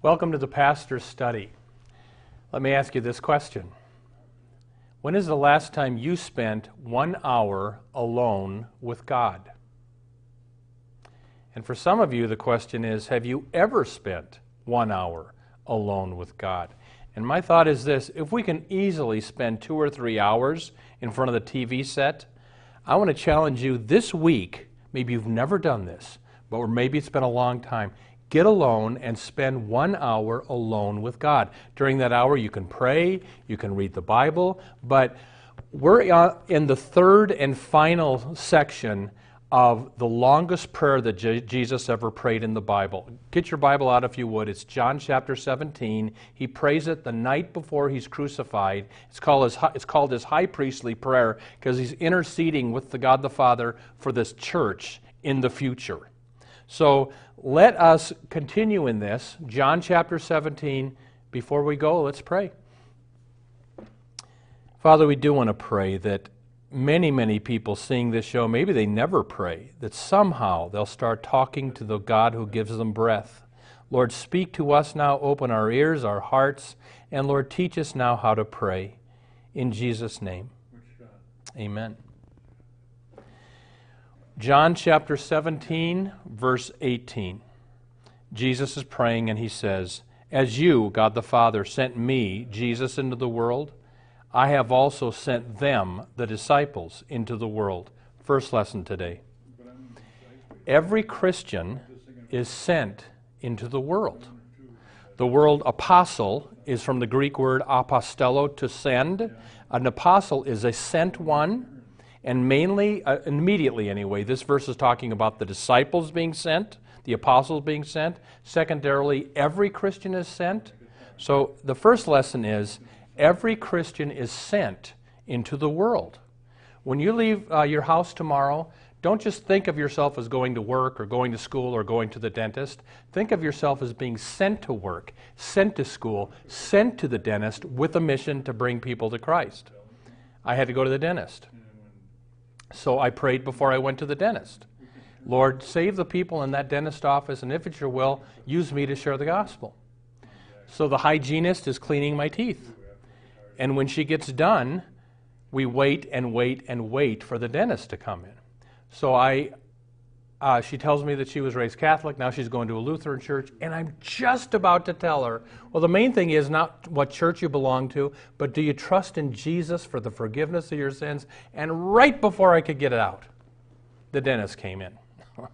Welcome to the Pastor's Study. Let me ask you this question When is the last time you spent one hour alone with God? And for some of you, the question is Have you ever spent one hour alone with God? And my thought is this if we can easily spend two or three hours in front of the TV set, I want to challenge you this week. Maybe you've never done this, but maybe it's been a long time get alone and spend one hour alone with God. During that hour, you can pray, you can read the Bible, but we're uh, in the third and final section of the longest prayer that Je- Jesus ever prayed in the Bible. Get your Bible out if you would. It's John chapter 17. He prays it the night before he's crucified. It's called his, it's called his high priestly prayer because he's interceding with the God the Father for this church in the future. So let us continue in this. John chapter 17. Before we go, let's pray. Father, we do want to pray that many, many people seeing this show, maybe they never pray, that somehow they'll start talking to the God who gives them breath. Lord, speak to us now, open our ears, our hearts, and Lord, teach us now how to pray. In Jesus' name. Amen. John chapter 17, verse 18. Jesus is praying and he says, As you, God the Father, sent me, Jesus, into the world, I have also sent them, the disciples, into the world. First lesson today. Every Christian is sent into the world. The word apostle is from the Greek word apostello, to send. An apostle is a sent one and mainly, uh, immediately anyway, this verse is talking about the disciples being sent, the apostles being sent. Secondarily, every Christian is sent. So the first lesson is every Christian is sent into the world. When you leave uh, your house tomorrow, don't just think of yourself as going to work or going to school or going to the dentist. Think of yourself as being sent to work, sent to school, sent to the dentist with a mission to bring people to Christ. I had to go to the dentist. So I prayed before I went to the dentist. Lord, save the people in that dentist office, and if it's your will, use me to share the gospel. So the hygienist is cleaning my teeth. And when she gets done, we wait and wait and wait for the dentist to come in. So I uh, she tells me that she was raised Catholic. Now she's going to a Lutheran church. And I'm just about to tell her, well, the main thing is not what church you belong to, but do you trust in Jesus for the forgiveness of your sins? And right before I could get it out, the dentist came in.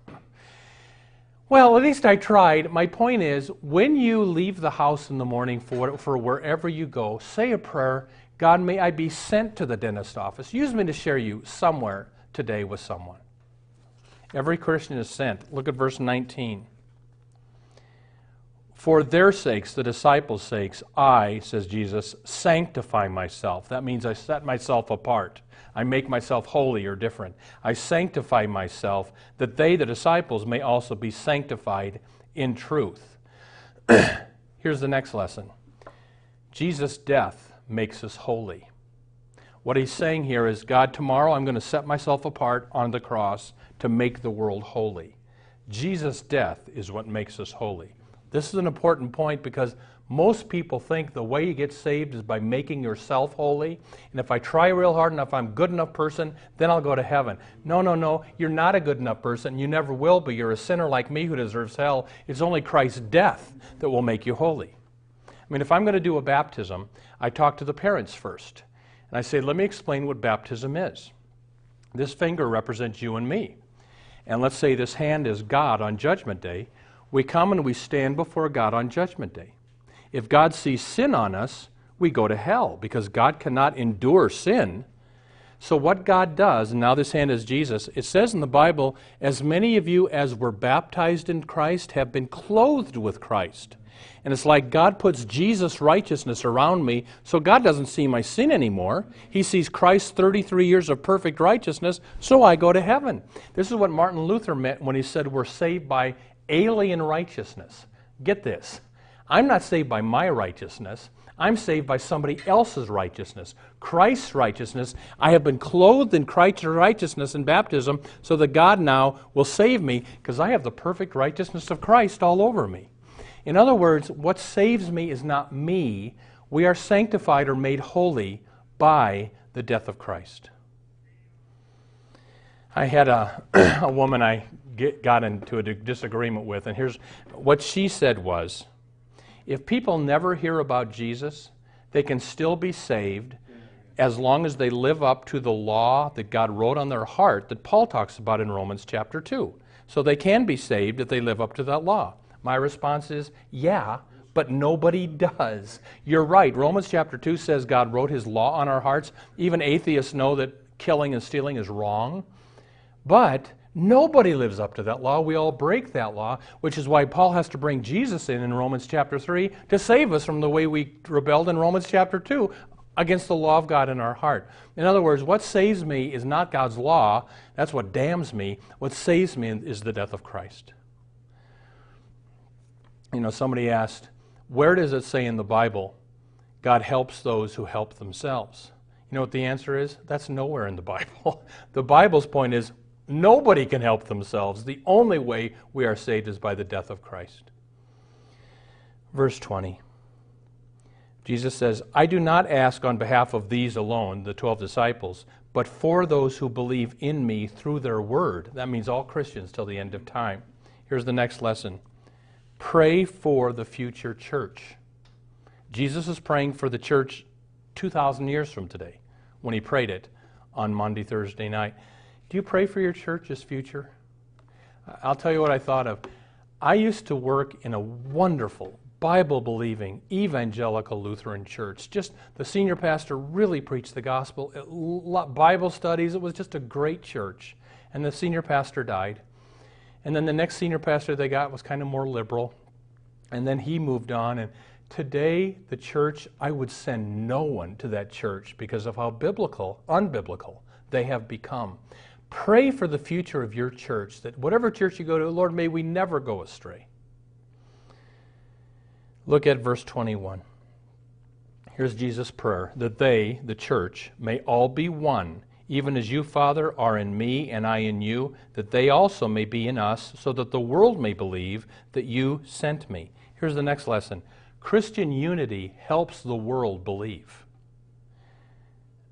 well, at least I tried. My point is when you leave the house in the morning for, for wherever you go, say a prayer God, may I be sent to the dentist office. Use me to share you somewhere today with someone. Every Christian is sent. Look at verse 19. For their sakes, the disciples' sakes, I, says Jesus, sanctify myself. That means I set myself apart. I make myself holy or different. I sanctify myself that they, the disciples, may also be sanctified in truth. Here's the next lesson Jesus' death makes us holy. What he's saying here is God, tomorrow I'm going to set myself apart on the cross to make the world holy. Jesus' death is what makes us holy. This is an important point because most people think the way you get saved is by making yourself holy. And if I try real hard enough, I'm a good enough person, then I'll go to heaven. No, no, no. You're not a good enough person. You never will be. You're a sinner like me who deserves hell. It's only Christ's death that will make you holy. I mean, if I'm going to do a baptism, I talk to the parents first. And I say, let me explain what baptism is. This finger represents you and me. And let's say this hand is God on Judgment Day. We come and we stand before God on Judgment Day. If God sees sin on us, we go to hell because God cannot endure sin. So, what God does, and now this hand is Jesus, it says in the Bible, as many of you as were baptized in Christ have been clothed with Christ. And it's like God puts Jesus' righteousness around me, so God doesn't see my sin anymore. He sees Christ's 33 years of perfect righteousness, so I go to heaven. This is what Martin Luther meant when he said we're saved by alien righteousness. Get this I'm not saved by my righteousness. I'm saved by somebody else's righteousness, Christ's righteousness. I have been clothed in Christ's righteousness in baptism so that God now will save me because I have the perfect righteousness of Christ all over me. In other words, what saves me is not me. We are sanctified or made holy by the death of Christ. I had a, a woman I get, got into a disagreement with, and here's what she said was if people never hear about Jesus, they can still be saved as long as they live up to the law that God wrote on their heart that Paul talks about in Romans chapter 2. So they can be saved if they live up to that law. My response is, yeah, but nobody does. You're right. Romans chapter 2 says God wrote his law on our hearts. Even atheists know that killing and stealing is wrong. But nobody lives up to that law. We all break that law, which is why Paul has to bring Jesus in in Romans chapter 3 to save us from the way we rebelled in Romans chapter 2 against the law of God in our heart. In other words, what saves me is not God's law. That's what damns me. What saves me is the death of Christ you know, somebody asked, where does it say in the Bible God helps those who help themselves? You know what the answer is? That's nowhere in the Bible. the Bible's point is nobody can help themselves. The only way we are saved is by the death of Christ. Verse 20. Jesus says, I do not ask on behalf of these alone, the 12 disciples, but for those who believe in me through their word. That means all Christians till the end of time. Here's the next lesson Pray for the future church. Jesus is praying for the church 2,000 years from today when he prayed it on Monday, Thursday night. Do you pray for your church's future? I'll tell you what I thought of. I used to work in a wonderful, Bible believing, evangelical Lutheran church. Just the senior pastor really preached the gospel, Bible studies. It was just a great church. And the senior pastor died. And then the next senior pastor they got was kind of more liberal. And then he moved on. And today, the church, I would send no one to that church because of how biblical, unbiblical they have become. Pray for the future of your church that whatever church you go to, Lord, may we never go astray. Look at verse 21. Here's Jesus' prayer that they, the church, may all be one even as you, Father, are in me and I in you, that they also may be in us, so that the world may believe that you sent me. Here's the next lesson Christian unity helps the world believe.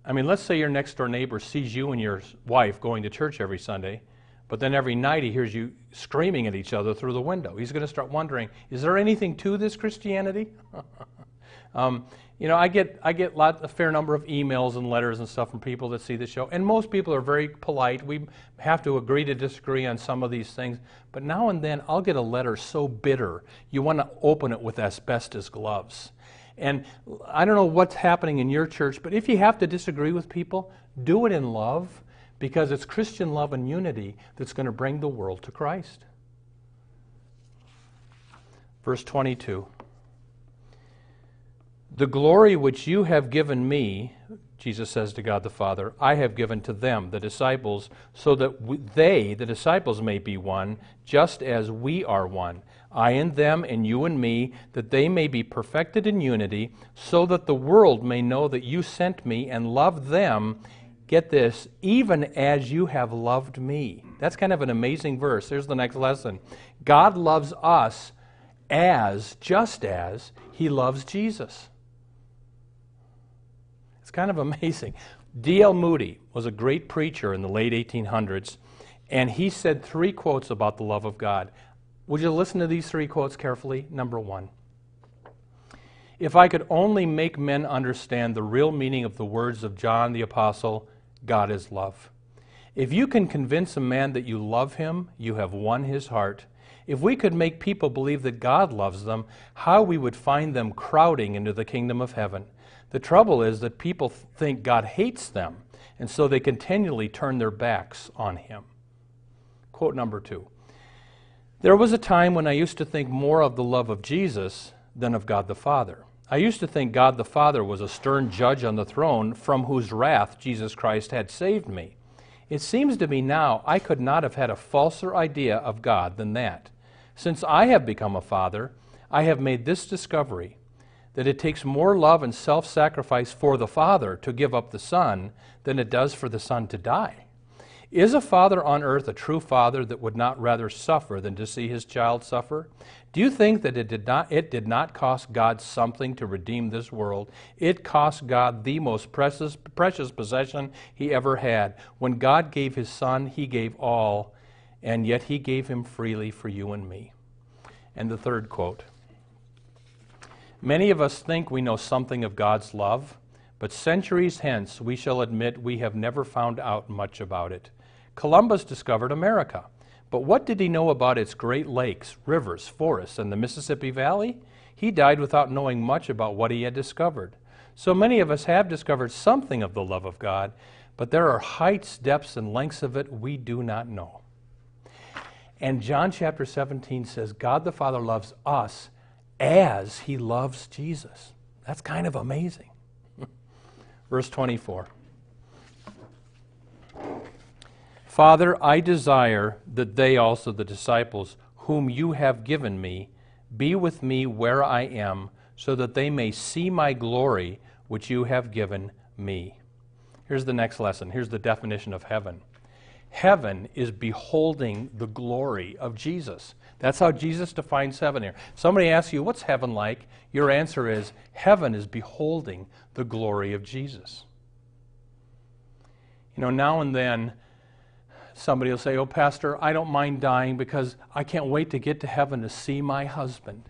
I mean, let's say your next door neighbor sees you and your wife going to church every Sunday, but then every night he hears you screaming at each other through the window. He's going to start wondering is there anything to this Christianity? um, you know, I get I get lot, a fair number of emails and letters and stuff from people that see the show, and most people are very polite. We have to agree to disagree on some of these things, but now and then I'll get a letter so bitter you want to open it with asbestos gloves. And I don't know what's happening in your church, but if you have to disagree with people, do it in love, because it's Christian love and unity that's going to bring the world to Christ. Verse 22. The glory which you have given me, Jesus says to God the Father, I have given to them, the disciples, so that they, the disciples, may be one, just as we are one. I and them, and you and me, that they may be perfected in unity, so that the world may know that you sent me and loved them. Get this, even as you have loved me. That's kind of an amazing verse. Here's the next lesson God loves us as, just as, He loves Jesus kind of amazing. D.L. Moody was a great preacher in the late 1800s, and he said three quotes about the love of God. Would you listen to these three quotes carefully? Number one If I could only make men understand the real meaning of the words of John the Apostle, God is love. If you can convince a man that you love him, you have won his heart. If we could make people believe that God loves them, how we would find them crowding into the kingdom of heaven. The trouble is that people think God hates them. and so they continually turn their backs on him. Quote number two There was a time when I used to think more of the love of Jesus than of God the Father. I used to think God the Father was a stern judge on the throne from whose wrath Jesus Christ had saved me. It seems to me now I could not have had a falser idea of God than that. Since I have become a father, I have made this discovery that it takes more love and self sacrifice for the father to give up the son than it does for the son to die. Is a father on earth a true father that would not rather suffer than to see his child suffer? Do you think that it did not, it did not cost God something to redeem this world? It cost God the most precious, precious possession he ever had. When God gave his son, he gave all, and yet he gave him freely for you and me. And the third quote Many of us think we know something of God's love, but centuries hence we shall admit we have never found out much about it. Columbus discovered America. But what did he know about its great lakes, rivers, forests, and the Mississippi Valley? He died without knowing much about what he had discovered. So many of us have discovered something of the love of God, but there are heights, depths, and lengths of it we do not know. And John chapter 17 says God the Father loves us as he loves Jesus. That's kind of amazing. Verse 24. Father, I desire that they also, the disciples, whom you have given me, be with me where I am, so that they may see my glory which you have given me. Here's the next lesson. Here's the definition of heaven. Heaven is beholding the glory of Jesus. That's how Jesus defines heaven here. Somebody asks you, What's heaven like? Your answer is, Heaven is beholding the glory of Jesus. You know, now and then, somebody will say, Oh, Pastor, I don't mind dying because I can't wait to get to heaven to see my husband.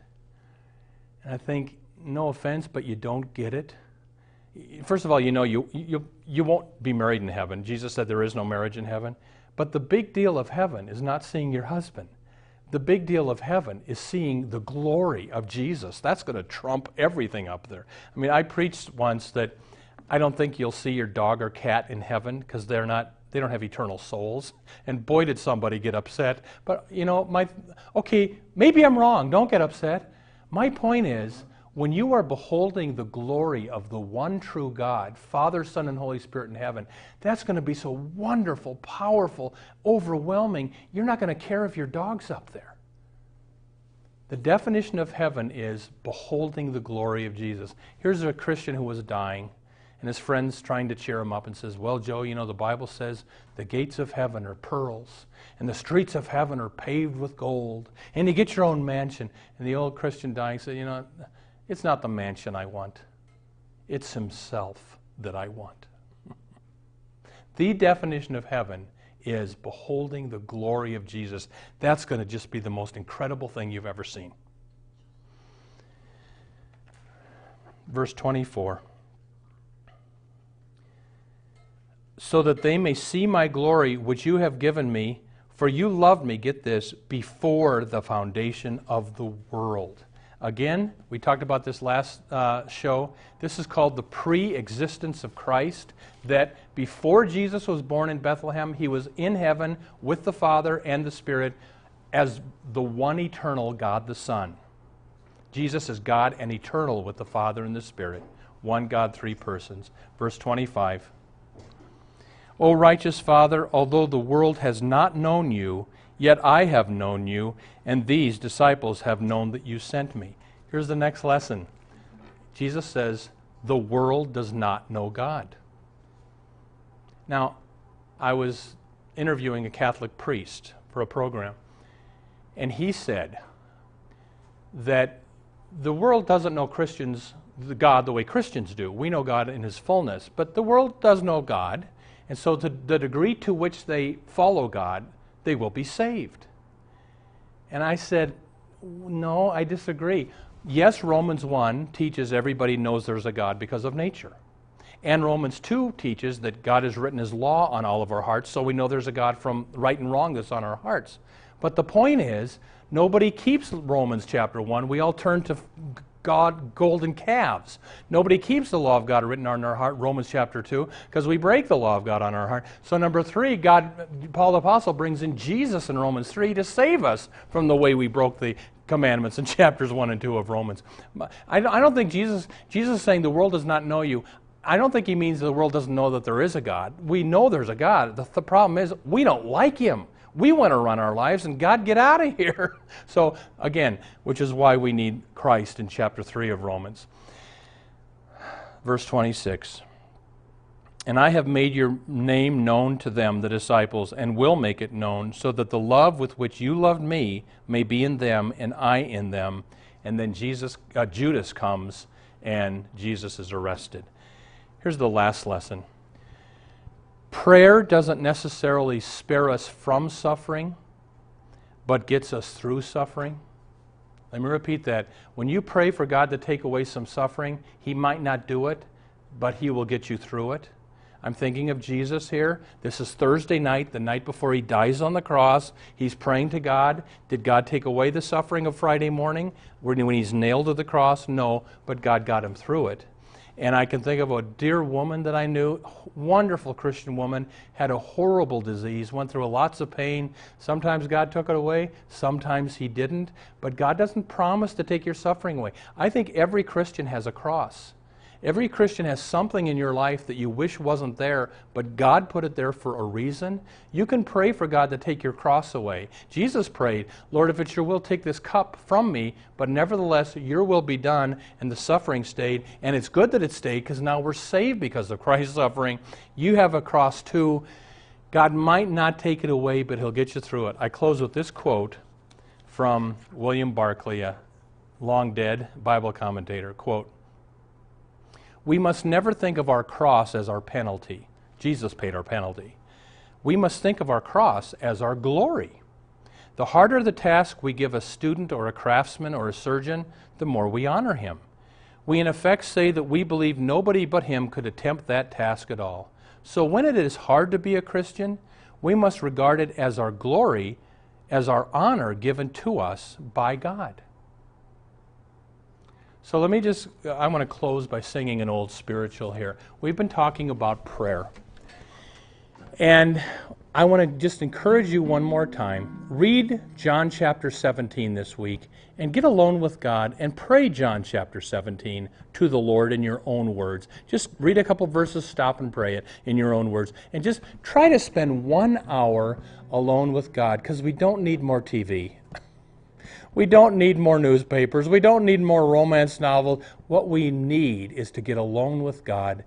And I think, no offense, but you don't get it. First of all, you know you, you, you won't be married in heaven. Jesus said there is no marriage in heaven. But the big deal of heaven is not seeing your husband. The big deal of heaven is seeing the glory of Jesus. That's going to trump everything up there. I mean, I preached once that I don't think you'll see your dog or cat in heaven because they're not they don't have eternal souls. And boy, did somebody get upset. But, you know, my, okay, maybe I'm wrong. Don't get upset. My point is, when you are beholding the glory of the one true God, Father, Son, and Holy Spirit in heaven, that's going to be so wonderful, powerful, overwhelming. You're not going to care if your dog's up there. The definition of heaven is beholding the glory of Jesus. Here's a Christian who was dying and his friends trying to cheer him up and says, Well, Joe, you know, the Bible says the gates of heaven are pearls, and the streets of heaven are paved with gold, and you get your own mansion. And the old Christian dying said, You know, it's not the mansion I want, it's himself that I want. the definition of heaven is beholding the glory of Jesus. That's going to just be the most incredible thing you've ever seen. Verse 24. so that they may see my glory which you have given me. For you loved me, get this, before the foundation of the world. Again, we talked about this last uh, show. This is called the pre existence of Christ. That before Jesus was born in Bethlehem, he was in heaven with the Father and the Spirit as the one eternal God the Son. Jesus is God and eternal with the Father and the Spirit. One God, three persons. Verse 25. O righteous Father, although the world has not known you, yet I have known you, and these disciples have known that you sent me. Here's the next lesson Jesus says, The world does not know God. Now, I was interviewing a Catholic priest for a program, and he said that the world doesn't know Christians, the God, the way Christians do. We know God in his fullness, but the world does know God. And so, to the degree to which they follow God, they will be saved. And I said, No, I disagree. Yes, Romans 1 teaches everybody knows there's a God because of nature. And Romans 2 teaches that God has written his law on all of our hearts, so we know there's a God from right and wrong that's on our hearts. But the point is, nobody keeps Romans chapter 1. We all turn to God golden calves. Nobody keeps the law of God written on our heart, Romans chapter 2, because we break the law of God on our heart. So, number three, God, Paul the Apostle brings in Jesus in Romans 3 to save us from the way we broke the commandments in chapters 1 and 2 of Romans. I don't think Jesus, Jesus is saying the world does not know you. I don't think he means the world doesn't know that there is a God. We know there's a God. The, the problem is we don't like him. We want to run our lives, and God, get out of here. So, again, which is why we need Christ in chapter 3 of Romans. Verse 26 And I have made your name known to them, the disciples, and will make it known, so that the love with which you loved me may be in them, and I in them. And then Jesus, uh, Judas comes, and Jesus is arrested. Here's the last lesson Prayer doesn't necessarily spare us from suffering, but gets us through suffering. Let me repeat that. When you pray for God to take away some suffering, He might not do it, but He will get you through it. I'm thinking of Jesus here. This is Thursday night, the night before He dies on the cross. He's praying to God. Did God take away the suffering of Friday morning when He's nailed to the cross? No, but God got Him through it. And I can think of a dear woman that I knew, wonderful Christian woman, had a horrible disease, went through lots of pain. Sometimes God took it away, sometimes He didn't. But God doesn't promise to take your suffering away. I think every Christian has a cross. Every Christian has something in your life that you wish wasn't there, but God put it there for a reason. You can pray for God to take your cross away. Jesus prayed, Lord, if it's your will, take this cup from me, but nevertheless, your will be done, and the suffering stayed. And it's good that it stayed because now we're saved because of Christ's suffering. You have a cross too. God might not take it away, but He'll get you through it. I close with this quote from William Barclay, a long dead Bible commentator. Quote, we must never think of our cross as our penalty. Jesus paid our penalty. We must think of our cross as our glory. The harder the task we give a student or a craftsman or a surgeon, the more we honor him. We, in effect, say that we believe nobody but him could attempt that task at all. So, when it is hard to be a Christian, we must regard it as our glory, as our honor given to us by God. So let me just, I want to close by singing an old spiritual here. We've been talking about prayer. And I want to just encourage you one more time. Read John chapter 17 this week and get alone with God and pray John chapter 17 to the Lord in your own words. Just read a couple verses, stop and pray it in your own words. And just try to spend one hour alone with God because we don't need more TV. We don't need more newspapers. We don't need more romance novels. What we need is to get alone with God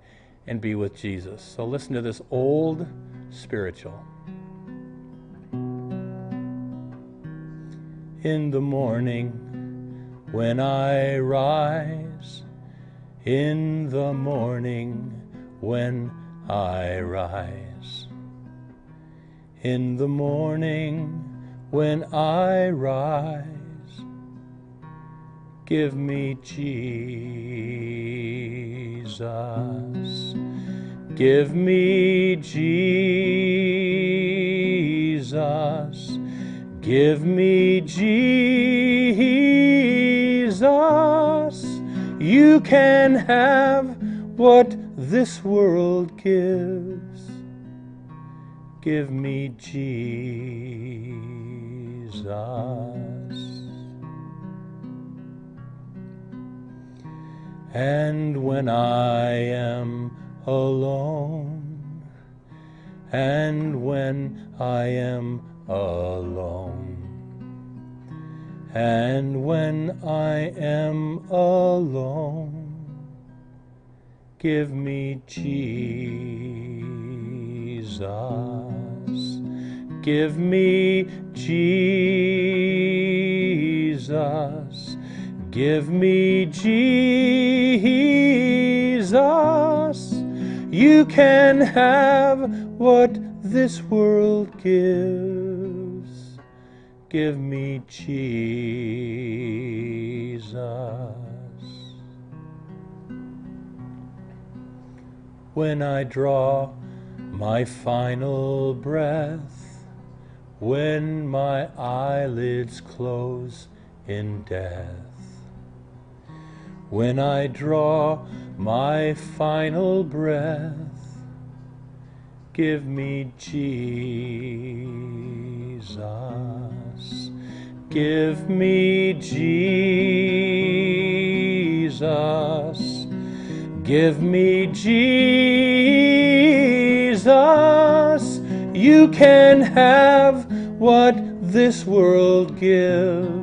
and be with Jesus. So listen to this old spiritual. In the morning when I rise, in the morning when I rise, in the morning when I rise Give me Jesus. Give me Jesus. Give me Jesus. You can have what this world gives. Give me Jesus. And when I am alone, and when I am alone, and when I am alone, give me Jesus. Give me Jesus. Give me Jesus. You can have what this world gives. Give me Jesus. When I draw my final breath, when my eyelids close in death when I draw my final breath. Give me Jesus. Give me Jesus. Give me Jesus. You can have what this world gives.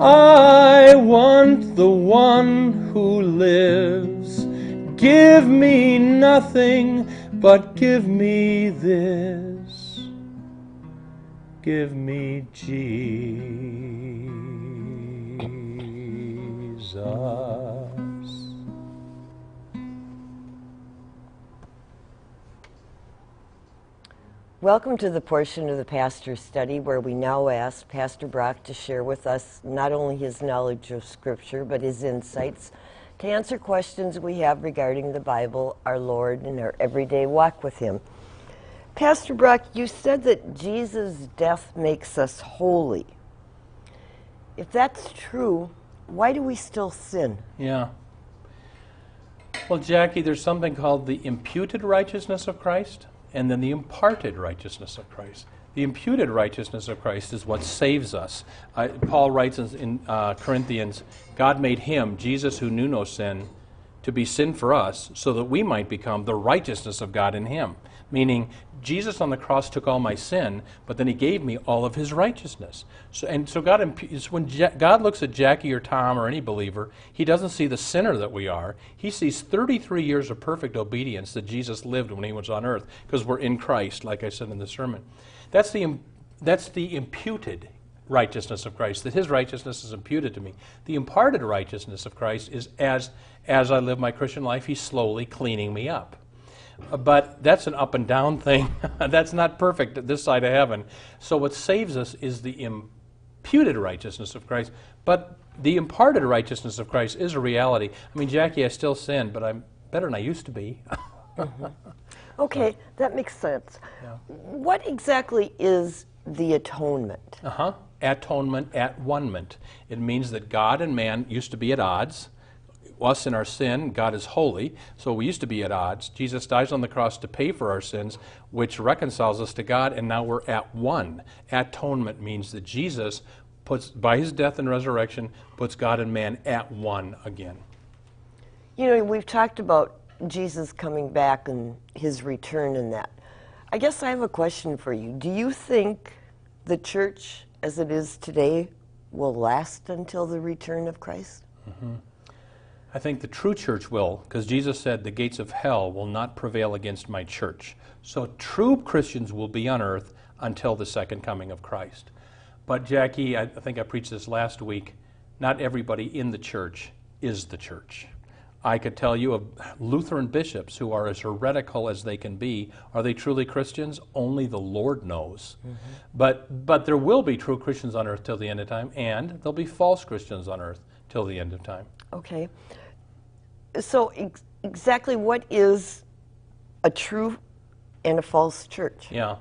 I want the one who lives. Give me nothing, but give me this. Give me Jesus. Welcome to the portion of the pastor's study where we now ask Pastor Brock to share with us not only his knowledge of Scripture, but his insights to answer questions we have regarding the Bible, our Lord, and our everyday walk with Him. Pastor Brock, you said that Jesus' death makes us holy. If that's true, why do we still sin? Yeah. Well, Jackie, there's something called the imputed righteousness of Christ and then the imparted righteousness of Christ. The imputed righteousness of Christ is what saves us. Paul writes in, in uh, Corinthians God made him, Jesus who knew no sin, to be sin for us, so that we might become the righteousness of God in him. Meaning, Jesus on the cross took all my sin, but then he gave me all of his righteousness. So, and so God, when God looks at Jackie or Tom or any believer, he doesn't see the sinner that we are. He sees 33 years of perfect obedience that Jesus lived when he was on earth, because we're in Christ, like I said in the sermon. That's the, that's the imputed righteousness of Christ, that his righteousness is imputed to me. The imparted righteousness of Christ is as, as I live my Christian life, he's slowly cleaning me up. But that's an up and down thing. that's not perfect at this side of heaven. So what saves us is the imputed righteousness of Christ. But the imparted righteousness of Christ is a reality. I mean, Jackie, I still sin, but I'm better than I used to be. mm-hmm. Okay, that makes sense. Yeah. What exactly is the atonement? Uh huh. Atonement, at one-ment. It means that God and man used to be at odds us in our sin. God is holy, so we used to be at odds. Jesus dies on the cross to pay for our sins, which reconciles us to God, and now we're at one. Atonement means that Jesus puts, by his death and resurrection, puts God and man at one again. You know, we've talked about Jesus coming back and his return and that. I guess I have a question for you. Do you think the church as it is today will last until the return of Christ? Mm-hmm. I think the true church will, because Jesus said, The gates of hell will not prevail against my church. So true Christians will be on earth until the second coming of Christ. But, Jackie, I think I preached this last week. Not everybody in the church is the church. I could tell you of Lutheran bishops who are as heretical as they can be. Are they truly Christians? Only the Lord knows. Mm-hmm. But, but there will be true Christians on earth till the end of time, and there'll be false Christians on earth till the end of time. Okay so ex- exactly what is a true and a false church? Yeah,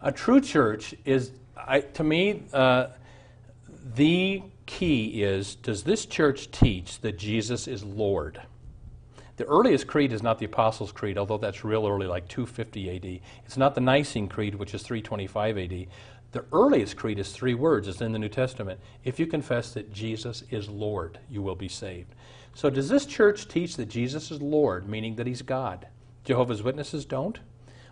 a true church is, I, to me, uh, the key is: Does this church teach that Jesus is Lord? The earliest creed is not the Apostles' Creed, although that's real early, like 250 AD. It's not the Nicene Creed, which is 325 AD. The earliest creed is three words. It's in the New Testament. If you confess that Jesus is Lord, you will be saved. So, does this church teach that Jesus is Lord, meaning that he's God? Jehovah's Witnesses don't.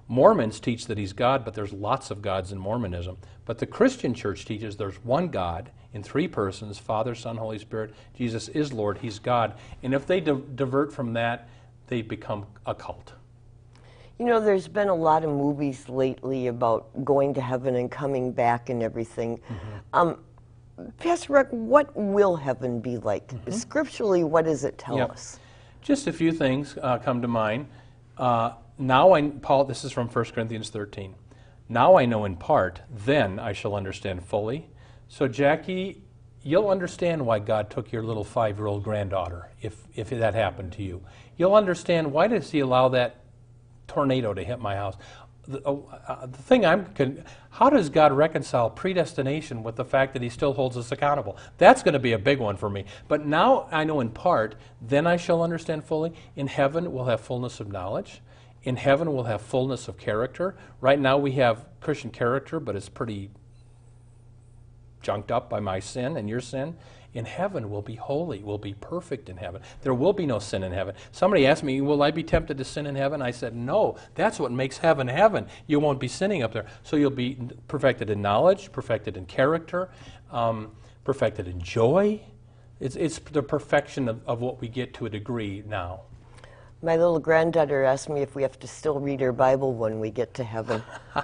Mormons teach that he's God, but there's lots of gods in Mormonism. But the Christian church teaches there's one God in three persons Father, Son, Holy Spirit. Jesus is Lord, he's God. And if they di- divert from that, they become a cult. You know, there's been a lot of movies lately about going to heaven and coming back and everything. Mm-hmm. Um, Pastor Brock, what will heaven be like? Mm-hmm. Scripturally, what does it tell yep. us? Just a few things uh, come to mind. Uh, now I, Paul, this is from 1 Corinthians 13. Now I know in part, then I shall understand fully. So, Jackie, you'll understand why God took your little five year old granddaughter if, if that happened to you. You'll understand why does He allow that tornado to hit my house. the, oh, uh, the thing I'm, con- how does God reconcile predestination with the fact that He still holds us accountable? That's going to be a big one for me. But now I know in part, then I shall understand fully. In heaven, we'll have fullness of knowledge. In heaven, we'll have fullness of character. Right now, we have Christian character, but it's pretty junked up by my sin and your sin. In heaven, we'll be holy, we'll be perfect in heaven. There will be no sin in heaven. Somebody asked me, Will I be tempted to sin in heaven? I said, No. That's what makes heaven heaven. You won't be sinning up there. So you'll be perfected in knowledge, perfected in character, um, perfected in joy. It's, it's the perfection of, of what we get to a degree now. My little granddaughter asked me if we have to still read our Bible when we get to heaven.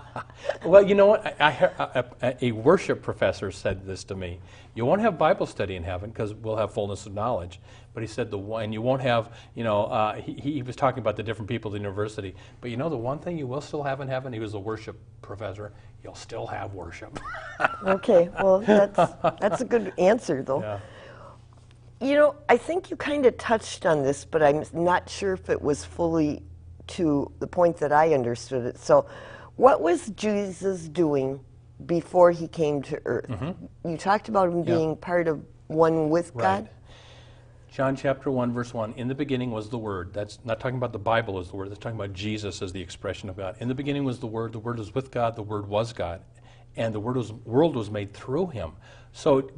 Well, you know what? I, I, a, a- a worship professor said this to me. You won't have Bible study in heaven because we'll have fullness of knowledge. But he said the one, and you won't have, you know, uh, he, he was talking about the different people at the university. But you know, the one thing you will still have in heaven, he was a worship professor, you'll still have worship. Okay, well, that's, that's a good answer, though. yeah. You know, I think you kind of touched on this, but I'm not sure if it was fully to the point that I understood it. So, what was Jesus doing before he came to earth? You talked about him Mm-hmm. Yeah. being part of one with God. John chapter 1, verse 1. In the beginning was the Word. That's not talking about the Bible as the Word. That's talking about Jesus as the expression of God. In the beginning was the Word. The Word was with God. The Word was God. And the Word was, world was made through Him. So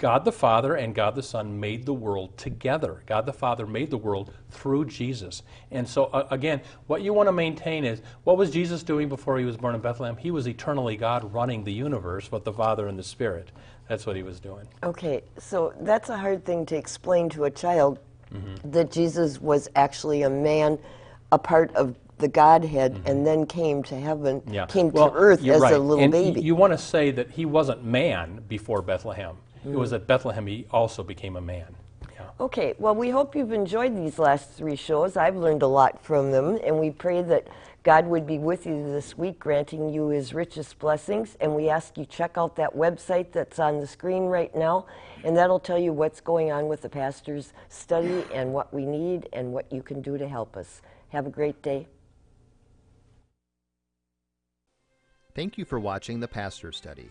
God the Father and God the Son made the world together. God the Father made the world through Jesus. And so, uh, again, what you want to maintain is what was Jesus doing before he was born in Bethlehem? He was eternally God running the universe with the Father and the Spirit. That's what he was doing. Okay, so that's a hard thing to explain to a child Mm-hmm. that Jesus was actually a man, a part of the Godhead, and then came to heaven, Mm-hmm. Yeah. came Well, to earth as right. a little and y- baby. You want to say that he wasn't man before Bethlehem. It was at Bethlehem he also became a man. Yeah. Okay, well, we hope you've enjoyed these last three shows. I've learned a lot from them, and we pray that God would be with you this week, granting you his richest blessings. And we ask you check out that website that's on the screen right now, and that'll tell you what's going on with the pastor's study and what we need and what you can do to help us. Have a great day. Thank you for watching the Pastor Study.